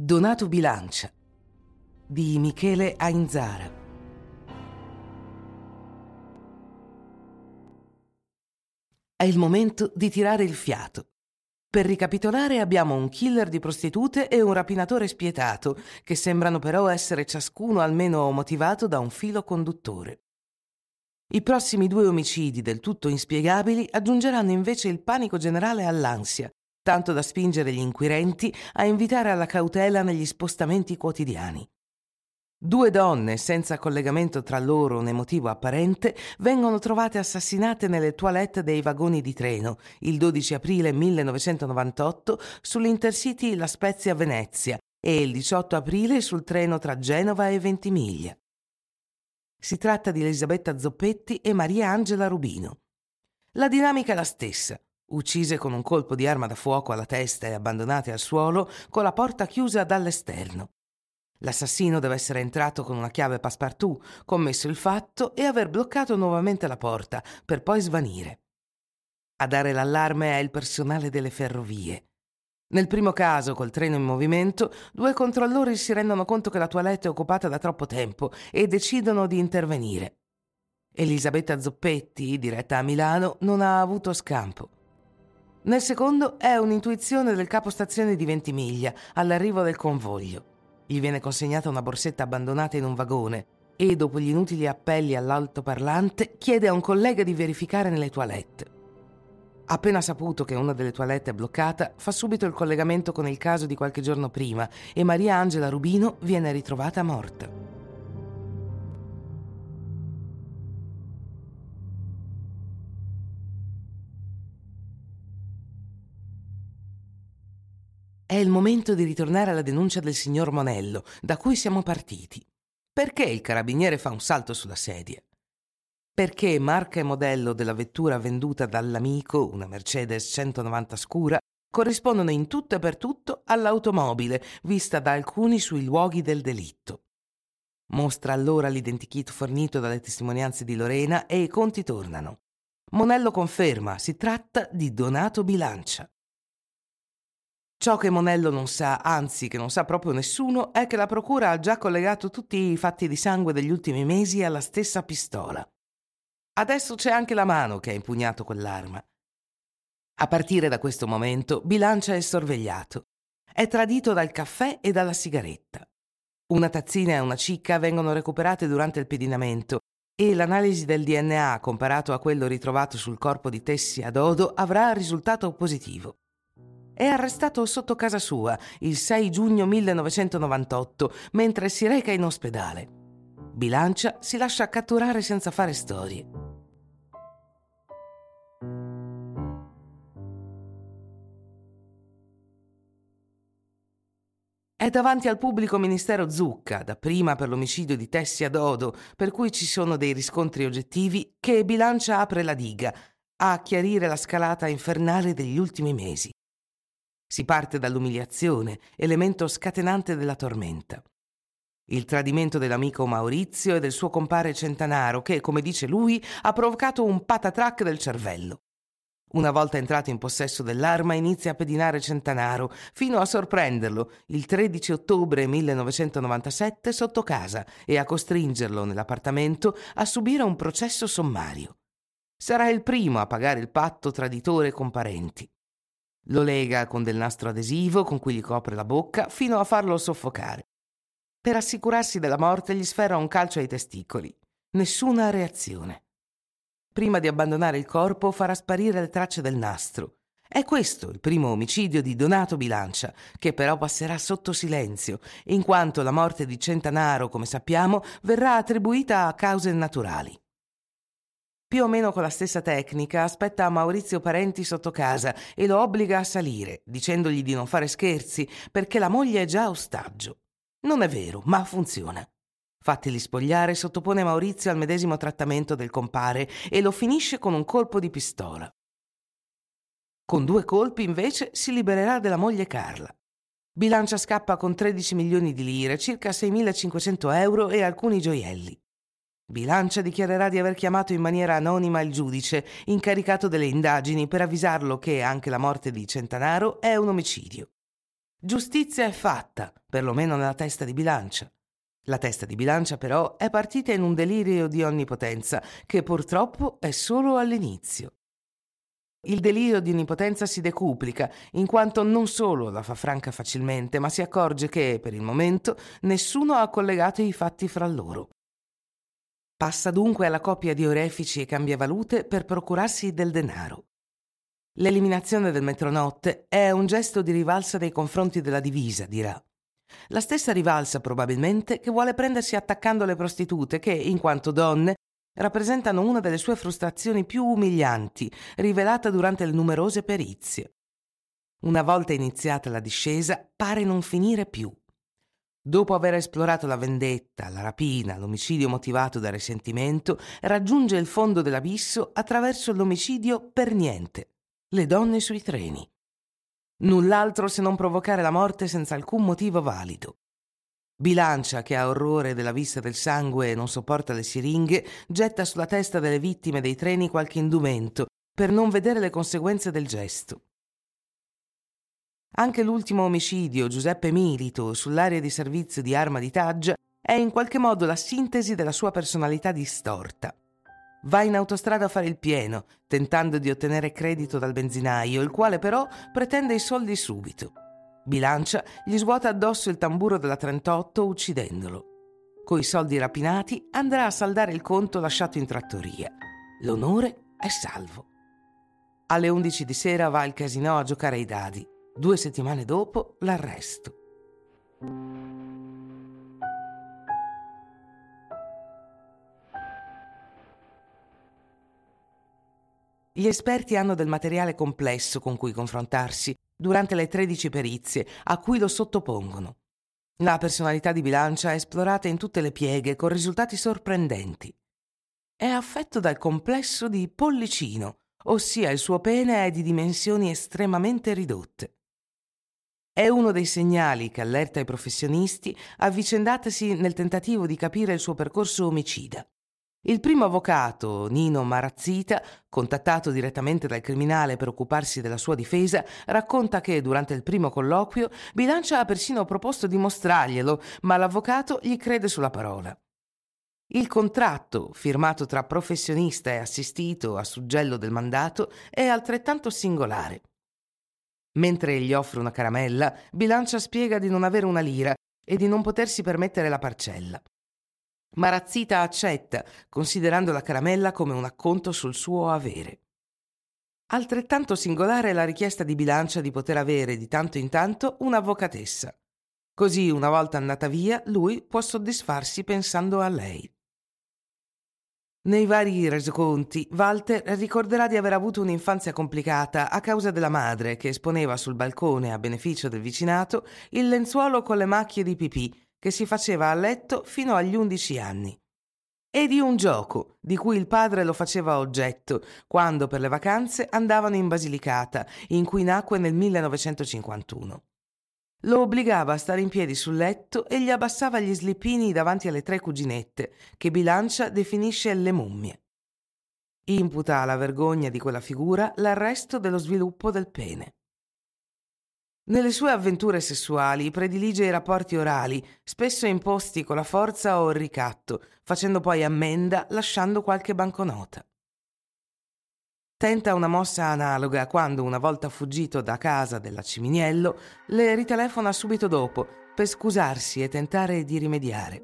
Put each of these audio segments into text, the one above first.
Donato Bilancia di Michele Ainzara. È il momento di tirare il fiato. Per ricapitolare abbiamo un killer di prostitute e un rapinatore spietato, che sembrano però essere ciascuno almeno motivato da un filo conduttore. I prossimi due omicidi del tutto inspiegabili aggiungeranno invece il panico generale all'ansia, tanto da spingere gli inquirenti a invitare alla cautela negli spostamenti quotidiani. Due donne senza collegamento tra loro né motivo apparente vengono trovate assassinate nelle toilette dei vagoni di treno il 12 aprile 1998 sull'Intercity La Spezia-Venezia e il 18 aprile sul treno tra Genova e Ventimiglia. Si tratta di Elisabetta Zoppetti e Maria Angela Rubino. La dinamica è la stessa uccise con un colpo di arma da fuoco alla testa e abbandonate al suolo con la porta chiusa dall'esterno. L'assassino deve essere entrato con una chiave passepartout, commesso il fatto e aver bloccato nuovamente la porta per poi svanire. A dare l'allarme è il personale delle ferrovie. Nel primo caso, col treno in movimento, due controllori si rendono conto che la toilette è occupata da troppo tempo e decidono di intervenire. Elisabetta Zoppetti, diretta a Milano, non ha avuto scampo. Nel secondo è un'intuizione del capostazione di Ventimiglia all'arrivo del convoglio. Gli viene consegnata una borsetta abbandonata in un vagone e, dopo gli inutili appelli all'altoparlante, chiede a un collega di verificare nelle toilette. Appena saputo che una delle toilette è bloccata, fa subito il collegamento con il caso di qualche giorno prima e Maria Angela Rubino viene ritrovata morta. È il momento di ritornare alla denuncia del signor Monello, da cui siamo partiti. Perché il carabiniere fa un salto sulla sedia? Perché marca e modello della vettura venduta dall'amico, una Mercedes 190 scura, corrispondono in tutto e per tutto all'automobile vista da alcuni sui luoghi del delitto. Mostra allora l'identikit fornito dalle testimonianze di Lorena e i conti tornano. Monello conferma, si tratta di Donato Bilancia. Ciò che Monello non sa, anzi che non sa proprio nessuno, è che la procura ha già collegato tutti i fatti di sangue degli ultimi mesi alla stessa pistola. Adesso c'è anche la mano che ha impugnato quell'arma. A partire da questo momento, Bilancia è sorvegliato. È tradito dal caffè e dalla sigaretta. Una tazzina e una cicca vengono recuperate durante il pedinamento e l'analisi del DNA comparato a quello ritrovato sul corpo di Tessi a Dodo avrà risultato positivo è arrestato sotto casa sua il 6 giugno 1998 mentre si reca in ospedale. Bilancia si lascia catturare senza fare storie. È davanti al pubblico ministero Zucca, dapprima per l'omicidio di Tessi a Dodo, per cui ci sono dei riscontri oggettivi, che Bilancia apre la diga a chiarire la scalata infernale degli ultimi mesi. Si parte dall'umiliazione, elemento scatenante della tormenta. Il tradimento dell'amico Maurizio e del suo compare Centanaro che, come dice lui, ha provocato un patatrac del cervello. Una volta entrato in possesso dell'arma inizia a pedinare Centanaro fino a sorprenderlo il 13 ottobre 1997 sotto casa e a costringerlo nell'appartamento a subire un processo sommario. Sarà il primo a pagare il patto traditore con parenti. Lo lega con del nastro adesivo con cui gli copre la bocca fino a farlo soffocare. Per assicurarsi della morte gli sferra un calcio ai testicoli. Nessuna reazione. Prima di abbandonare il corpo farà sparire le tracce del nastro. È questo il primo omicidio di Donato Bilancia, che però passerà sotto silenzio, in quanto la morte di Centanaro, come sappiamo, verrà attribuita a cause naturali. Più o meno con la stessa tecnica aspetta Maurizio Parenti sotto casa e lo obbliga a salire, dicendogli di non fare scherzi perché la moglie è già ostaggio. Non è vero, ma funziona. Fattili spogliare, sottopone Maurizio al medesimo trattamento del compare e lo finisce con un colpo di pistola. Con due colpi, invece, si libererà della moglie Carla. Bilancia scappa con 13 milioni di lire, circa 6.500 euro e alcuni gioielli. Bilancia dichiarerà di aver chiamato in maniera anonima il giudice incaricato delle indagini per avvisarlo che anche la morte di Centanaro è un omicidio. Giustizia è fatta, perlomeno nella testa di bilancia. La testa di bilancia però è partita in un delirio di onnipotenza che purtroppo è solo all'inizio. Il delirio di onnipotenza si decuplica, in quanto non solo la fa franca facilmente, ma si accorge che, per il momento, nessuno ha collegato i fatti fra loro. Passa dunque alla coppia di orefici e cambiavalute per procurarsi del denaro. L'eliminazione del metronotte è un gesto di rivalsa nei confronti della divisa, dirà. La stessa rivalsa probabilmente che vuole prendersi attaccando le prostitute che, in quanto donne, rappresentano una delle sue frustrazioni più umilianti, rivelata durante le numerose perizie. Una volta iniziata la discesa, pare non finire più. Dopo aver esplorato la vendetta, la rapina, l'omicidio motivato da risentimento, raggiunge il fondo dell'abisso attraverso l'omicidio per niente le donne sui treni. Null'altro se non provocare la morte senza alcun motivo valido. Bilancia, che ha orrore della vista del sangue e non sopporta le siringhe, getta sulla testa delle vittime dei treni qualche indumento per non vedere le conseguenze del gesto. Anche l'ultimo omicidio, Giuseppe Milito, sull'area di servizio di Arma di Taggia, è in qualche modo la sintesi della sua personalità distorta. Va in autostrada a fare il pieno, tentando di ottenere credito dal benzinaio, il quale però pretende i soldi subito. Bilancia gli svuota addosso il tamburo della 38 uccidendolo. Coi soldi rapinati andrà a saldare il conto lasciato in trattoria. L'onore è salvo. Alle 11 di sera va al casino a giocare ai dadi. Due settimane dopo l'arresto. Gli esperti hanno del materiale complesso con cui confrontarsi durante le 13 perizie a cui lo sottopongono. La personalità di Bilancia è esplorata in tutte le pieghe con risultati sorprendenti. È affetto dal complesso di pollicino, ossia il suo pene è di dimensioni estremamente ridotte. È uno dei segnali che allerta i professionisti avvicendatasi nel tentativo di capire il suo percorso omicida. Il primo avvocato, Nino Marazzita, contattato direttamente dal criminale per occuparsi della sua difesa, racconta che durante il primo colloquio Bilancia ha persino proposto di mostrarglielo, ma l'avvocato gli crede sulla parola. Il contratto, firmato tra professionista e assistito a suggello del mandato, è altrettanto singolare. Mentre gli offre una caramella, Bilancia spiega di non avere una lira e di non potersi permettere la parcella. Marazzita accetta, considerando la caramella come un acconto sul suo avere. Altrettanto singolare è la richiesta di bilancia di poter avere di tanto in tanto un'avvocatessa. Così, una volta andata via, lui può soddisfarsi pensando a lei. Nei vari resoconti, Walter ricorderà di aver avuto un'infanzia complicata a causa della madre che esponeva sul balcone, a beneficio del vicinato, il lenzuolo con le macchie di pipì che si faceva a letto fino agli undici anni. E di un gioco di cui il padre lo faceva oggetto quando per le vacanze andavano in Basilicata, in cui nacque nel 1951. Lo obbligava a stare in piedi sul letto e gli abbassava gli slippini davanti alle tre cuginette, che Bilancia definisce le mummie. Imputa alla vergogna di quella figura l'arresto dello sviluppo del pene. Nelle sue avventure sessuali predilige i rapporti orali, spesso imposti con la forza o il ricatto, facendo poi ammenda lasciando qualche banconota. Tenta una mossa analoga quando, una volta fuggito da casa della Ciminiello, le ritelefona subito dopo per scusarsi e tentare di rimediare.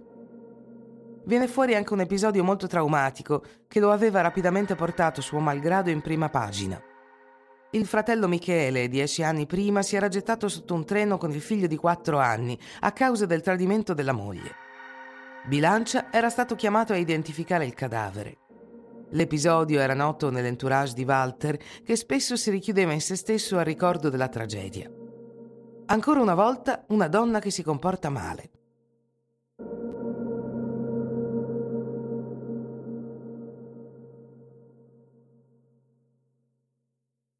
Viene fuori anche un episodio molto traumatico che lo aveva rapidamente portato suo malgrado in prima pagina. Il fratello Michele, dieci anni prima, si era gettato sotto un treno con il figlio di quattro anni a causa del tradimento della moglie. Bilancia era stato chiamato a identificare il cadavere. L'episodio era noto nell'entourage di Walter, che spesso si richiudeva in se stesso al ricordo della tragedia. Ancora una volta, una donna che si comporta male.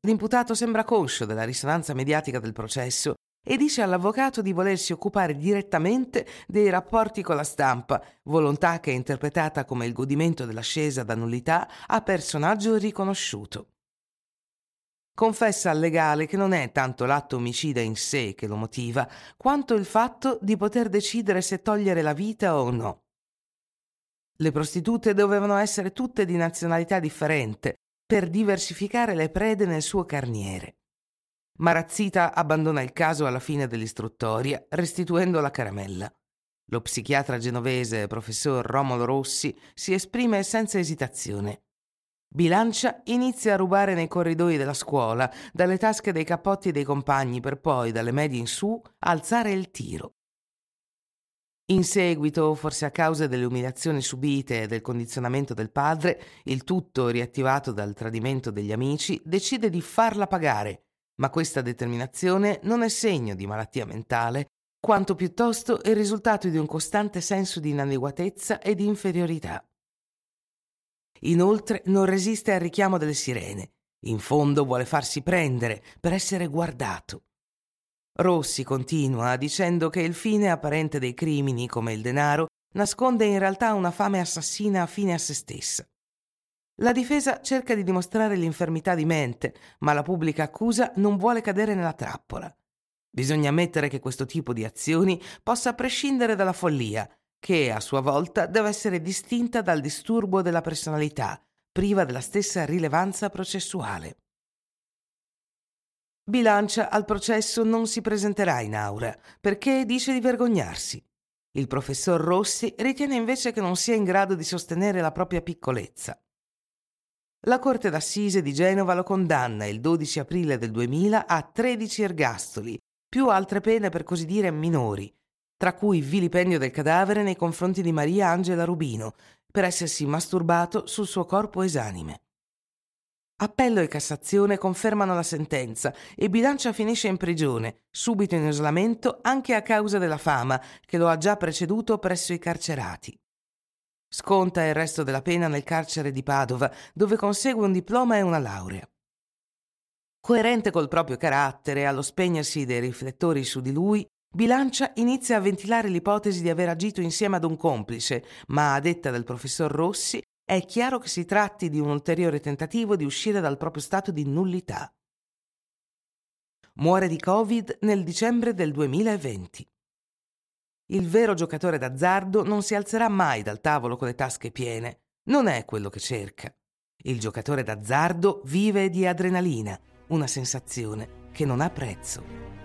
L'imputato sembra conscio della risonanza mediatica del processo e dice all'avvocato di volersi occupare direttamente dei rapporti con la stampa, volontà che è interpretata come il godimento dell'ascesa da nullità a personaggio riconosciuto. confessa al legale che non è tanto l'atto omicida in sé che lo motiva, quanto il fatto di poter decidere se togliere la vita o no. Le prostitute dovevano essere tutte di nazionalità differente per diversificare le prede nel suo carniere. Marazzita abbandona il caso alla fine dell'istruttoria, restituendo la caramella. Lo psichiatra genovese professor Romolo Rossi si esprime senza esitazione. Bilancia inizia a rubare nei corridoi della scuola, dalle tasche dei cappotti dei compagni, per poi, dalle medie in su, alzare il tiro. In seguito, forse a causa delle umiliazioni subite e del condizionamento del padre, il tutto riattivato dal tradimento degli amici, decide di farla pagare, ma questa determinazione non è segno di malattia mentale, quanto piuttosto il risultato di un costante senso di inadeguatezza e di inferiorità. Inoltre non resiste al richiamo delle sirene. In fondo vuole farsi prendere per essere guardato. Rossi continua dicendo che il fine apparente dei crimini, come il denaro, nasconde in realtà una fame assassina fine a se stessa. La difesa cerca di dimostrare l'infermità di mente, ma la pubblica accusa non vuole cadere nella trappola. Bisogna ammettere che questo tipo di azioni possa prescindere dalla follia che a sua volta deve essere distinta dal disturbo della personalità, priva della stessa rilevanza processuale. Bilancia al processo non si presenterà in aura perché dice di vergognarsi. Il professor Rossi ritiene invece che non sia in grado di sostenere la propria piccolezza. La Corte d'Assise di Genova lo condanna il 12 aprile del 2000 a 13 ergastoli, più altre pene per così dire minori, tra cui vilipendio del cadavere nei confronti di Maria Angela Rubino per essersi masturbato sul suo corpo esanime. Appello e Cassazione confermano la sentenza e Bilancia finisce in prigione, subito in isolamento anche a causa della fama che lo ha già preceduto presso i carcerati. Sconta il resto della pena nel carcere di Padova, dove consegue un diploma e una laurea. Coerente col proprio carattere, allo spegnersi dei riflettori su di lui, Bilancia inizia a ventilare l'ipotesi di aver agito insieme ad un complice, ma a detta del professor Rossi è chiaro che si tratti di un ulteriore tentativo di uscire dal proprio stato di nullità. Muore di Covid nel dicembre del 2020. Il vero giocatore d'azzardo non si alzerà mai dal tavolo con le tasche piene. Non è quello che cerca. Il giocatore d'azzardo vive di adrenalina, una sensazione che non ha prezzo.